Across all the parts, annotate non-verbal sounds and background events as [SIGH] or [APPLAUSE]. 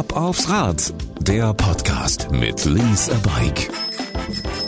Ab aufs Rad, der Podcast mit Lease a Bike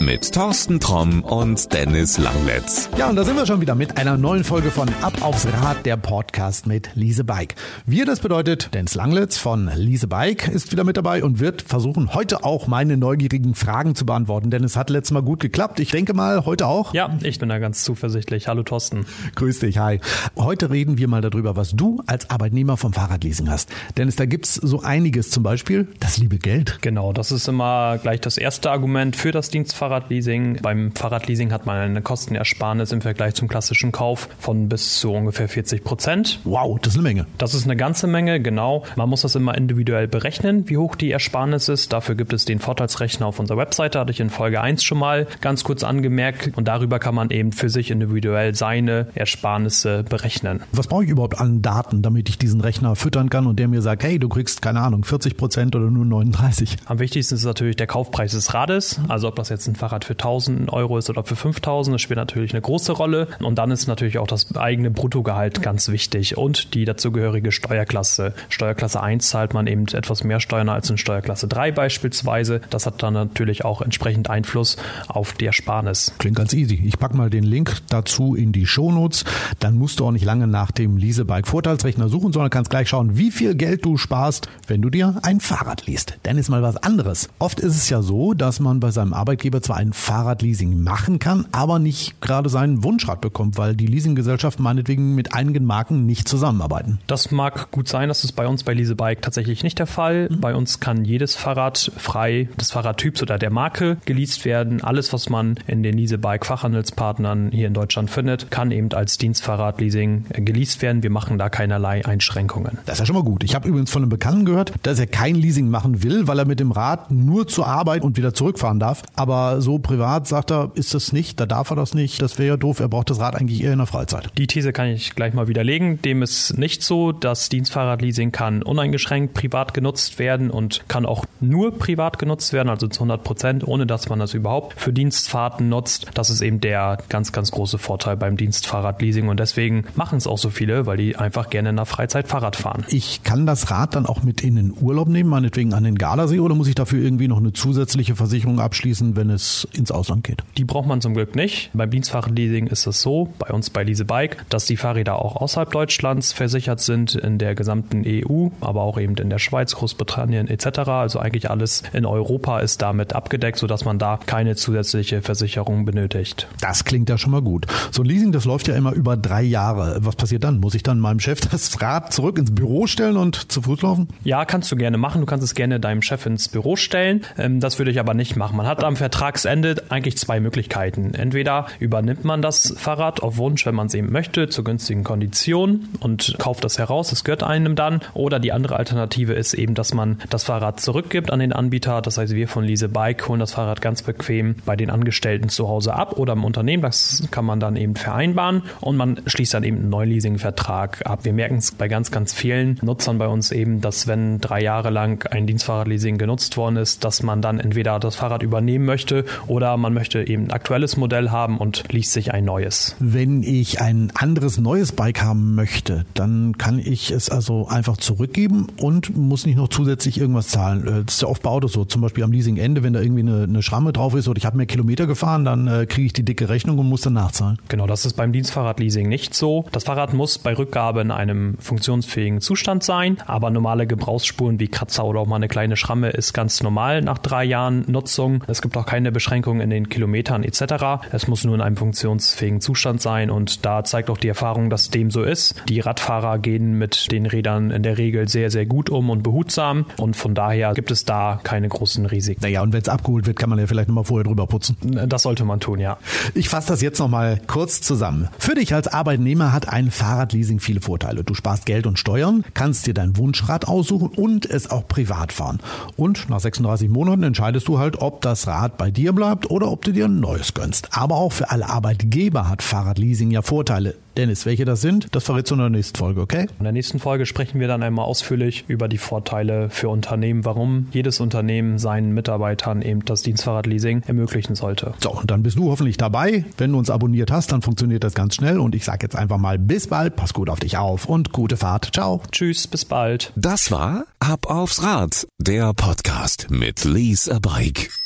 mit Thorsten Tromm und Dennis Langletz. Ja, und da sind wir schon wieder mit einer neuen Folge von Ab aufs Rad, der Podcast mit Lise Bike. Wir, das bedeutet, Dennis Langletz von Lise Bike ist wieder mit dabei und wird versuchen, heute auch meine neugierigen Fragen zu beantworten. Denn es hat letztes Mal gut geklappt. Ich denke mal, heute auch. Ja, ich bin da ganz zuversichtlich. Hallo Thorsten. Grüß dich, hi. Heute reden wir mal darüber, was du als Arbeitnehmer vom Fahrradleasing hast. Dennis, da gibt's so einiges, zum Beispiel das liebe Geld. Genau, das ist immer gleich das erste Argument für das Dienstfahrrad Fahrradleasing. Beim Fahrradleasing hat man eine Kostenersparnis im Vergleich zum klassischen Kauf von bis zu ungefähr 40 Prozent. Wow, das ist eine Menge. Das ist eine ganze Menge, genau. Man muss das immer individuell berechnen, wie hoch die Ersparnis ist. Dafür gibt es den Vorteilsrechner auf unserer Webseite, hatte ich in Folge 1 schon mal ganz kurz angemerkt. Und darüber kann man eben für sich individuell seine Ersparnisse berechnen. Was brauche ich überhaupt an Daten, damit ich diesen Rechner füttern kann und der mir sagt, hey, du kriegst, keine Ahnung, 40 Prozent oder nur 39? Am wichtigsten ist natürlich der Kaufpreis des Rades. Also ob das jetzt ein Fahrrad für 1000 Euro ist oder für 5000, das spielt natürlich eine große Rolle. Und dann ist natürlich auch das eigene Bruttogehalt ganz wichtig und die dazugehörige Steuerklasse. Steuerklasse 1 zahlt man eben etwas mehr Steuern als in Steuerklasse 3 beispielsweise. Das hat dann natürlich auch entsprechend Einfluss auf die Ersparnis. Klingt ganz easy. Ich packe mal den Link dazu in die Shownotes. Dann musst du auch nicht lange nach dem Leasebike Vorteilsrechner suchen, sondern kannst gleich schauen, wie viel Geld du sparst, wenn du dir ein Fahrrad liest. Denn ist mal was anderes. Oft ist es ja so, dass man bei seinem Arbeitgeber zwar ein Fahrradleasing machen kann, aber nicht gerade seinen Wunschrad bekommt, weil die Leasinggesellschaften meinetwegen mit einigen Marken nicht zusammenarbeiten. Das mag gut sein, das ist bei uns bei Leasebike tatsächlich nicht der Fall. Mhm. Bei uns kann jedes Fahrrad frei des Fahrradtyps oder der Marke geleast werden. Alles, was man in den Leasebike Fachhandelspartnern hier in Deutschland findet, kann eben als Dienstfahrradleasing geleast werden. Wir machen da keinerlei Einschränkungen. Das ist ja schon mal gut. Ich habe übrigens von einem Bekannten gehört, dass er kein Leasing machen will, weil er mit dem Rad nur zur Arbeit und wieder zurückfahren darf. Aber so privat sagt er, ist das nicht, da darf er das nicht, das wäre ja doof, er braucht das Rad eigentlich eher in der Freizeit. Die These kann ich gleich mal widerlegen. Dem ist nicht so. Das Dienstfahrradleasing kann uneingeschränkt privat genutzt werden und kann auch nur privat genutzt werden, also zu 100 Prozent, ohne dass man das überhaupt für Dienstfahrten nutzt. Das ist eben der ganz, ganz große Vorteil beim Dienstfahrradleasing und deswegen machen es auch so viele, weil die einfach gerne in der Freizeit Fahrrad fahren. Ich kann das Rad dann auch mit in den Urlaub nehmen, meinetwegen an den Gardasee oder muss ich dafür irgendwie noch eine zusätzliche Versicherung abschließen, wenn es ins Ausland geht? Die braucht man zum Glück nicht. Beim Dienstfahrradleasing ist es so, bei uns bei Lease Bike, dass die Fahrräder auch außerhalb Deutschlands versichert sind, in der gesamten EU, aber auch eben in der Schweiz, Großbritannien etc. Also eigentlich alles in Europa ist damit abgedeckt, sodass man da keine zusätzliche Versicherung benötigt. Das klingt ja schon mal gut. So ein Leasing, das läuft ja immer über drei Jahre. Was passiert dann? Muss ich dann meinem Chef [LAUGHS] das Rad zurück ins Büro stellen und zu Fuß laufen? Ja, kannst du gerne machen. Du kannst es gerne deinem Chef ins Büro stellen. Ähm, das würde ich aber nicht machen. Man hat am Vertragsende eigentlich zwei Möglichkeiten. Entweder übernimmt man das Fahrrad auf Wunsch, wenn man es eben möchte, zu günstigen Konditionen und kauft das heraus, es gehört einem dann. Oder die andere Alternative ist eben, dass man das Fahrrad zurückgibt an den Anbieter. Das heißt, wir von Lease Bike holen das Fahrrad ganz bequem bei den Angestellten zu Hause ab oder im Unternehmen. Das kann man dann eben vereinbaren und man schließt dann eben einen neuen Leasingvertrag ab. Wir merken es bei ganz, ganz vielen Nutzern bei uns eben, dass wenn drei Jahre lang ein Dienstfahrradleasing genutzt worden ist, dass man dann entweder das Fahrrad übernehmen möchte oder man möchte eben ein aktuelles Modell haben und liest sich ein neues. Wenn ich ein anderes neues Bike haben möchte, dann kann ich es also einfach zurückgeben und muss nicht noch zusätzlich irgendwas zahlen. Äh, das ist ja oft bei Autos so, zum Beispiel am Leasingende, wenn da irgendwie eine, eine Schramme drauf ist oder ich habe mehr Kilometer gefahren, dann äh, kriege ich die dicke Rechnung und muss dann nachzahlen. Genau, das ist beim Dienstfahrradleasing nicht so. Das Fahrrad muss bei Rückgabe in einem funktionsfähigen Zustand sein, aber normale Gebrauchsspuren wie Kratzer oder auch mal eine kleine Schramme ist ganz normal nach drei Jahren Nutzung. Es gibt auch keine Beschränkungen in den Kilometern etc. Es muss nur in einem funktionsfähigen Zustand sein und da zeigt auch die Erfahrung, dass dem so ist. Die Radfahrer gehen mit den Rädern in der Regel sehr, sehr gut um und behutsam und von daher gibt es da keine großen Risiken. Naja, und wenn es abgeholt wird, kann man ja vielleicht nochmal vorher drüber putzen. Das sollte man tun, ja. Ich fasse das jetzt nochmal kurz zusammen. Für dich als Arbeitnehmer hat ein Fahrradleasing viele Vorteile. Du sparst Geld und Steuern, kannst dir dein Wunschrad aussuchen und es auch privat fahren. Und nach 36 Monaten entscheidest du halt, ob das Rad bei dir dir bleibt oder ob du dir ein neues gönnst. Aber auch für alle Arbeitgeber hat Fahrradleasing ja Vorteile. Dennis, welche das sind, das verrätst du in der nächsten Folge, okay? In der nächsten Folge sprechen wir dann einmal ausführlich über die Vorteile für Unternehmen, warum jedes Unternehmen seinen Mitarbeitern eben das Dienstfahrradleasing ermöglichen sollte. So, und dann bist du hoffentlich dabei. Wenn du uns abonniert hast, dann funktioniert das ganz schnell und ich sage jetzt einfach mal bis bald, pass gut auf dich auf und gute Fahrt. Ciao. Tschüss, bis bald. Das war Ab aufs Rad, der Podcast mit Lease a Bike.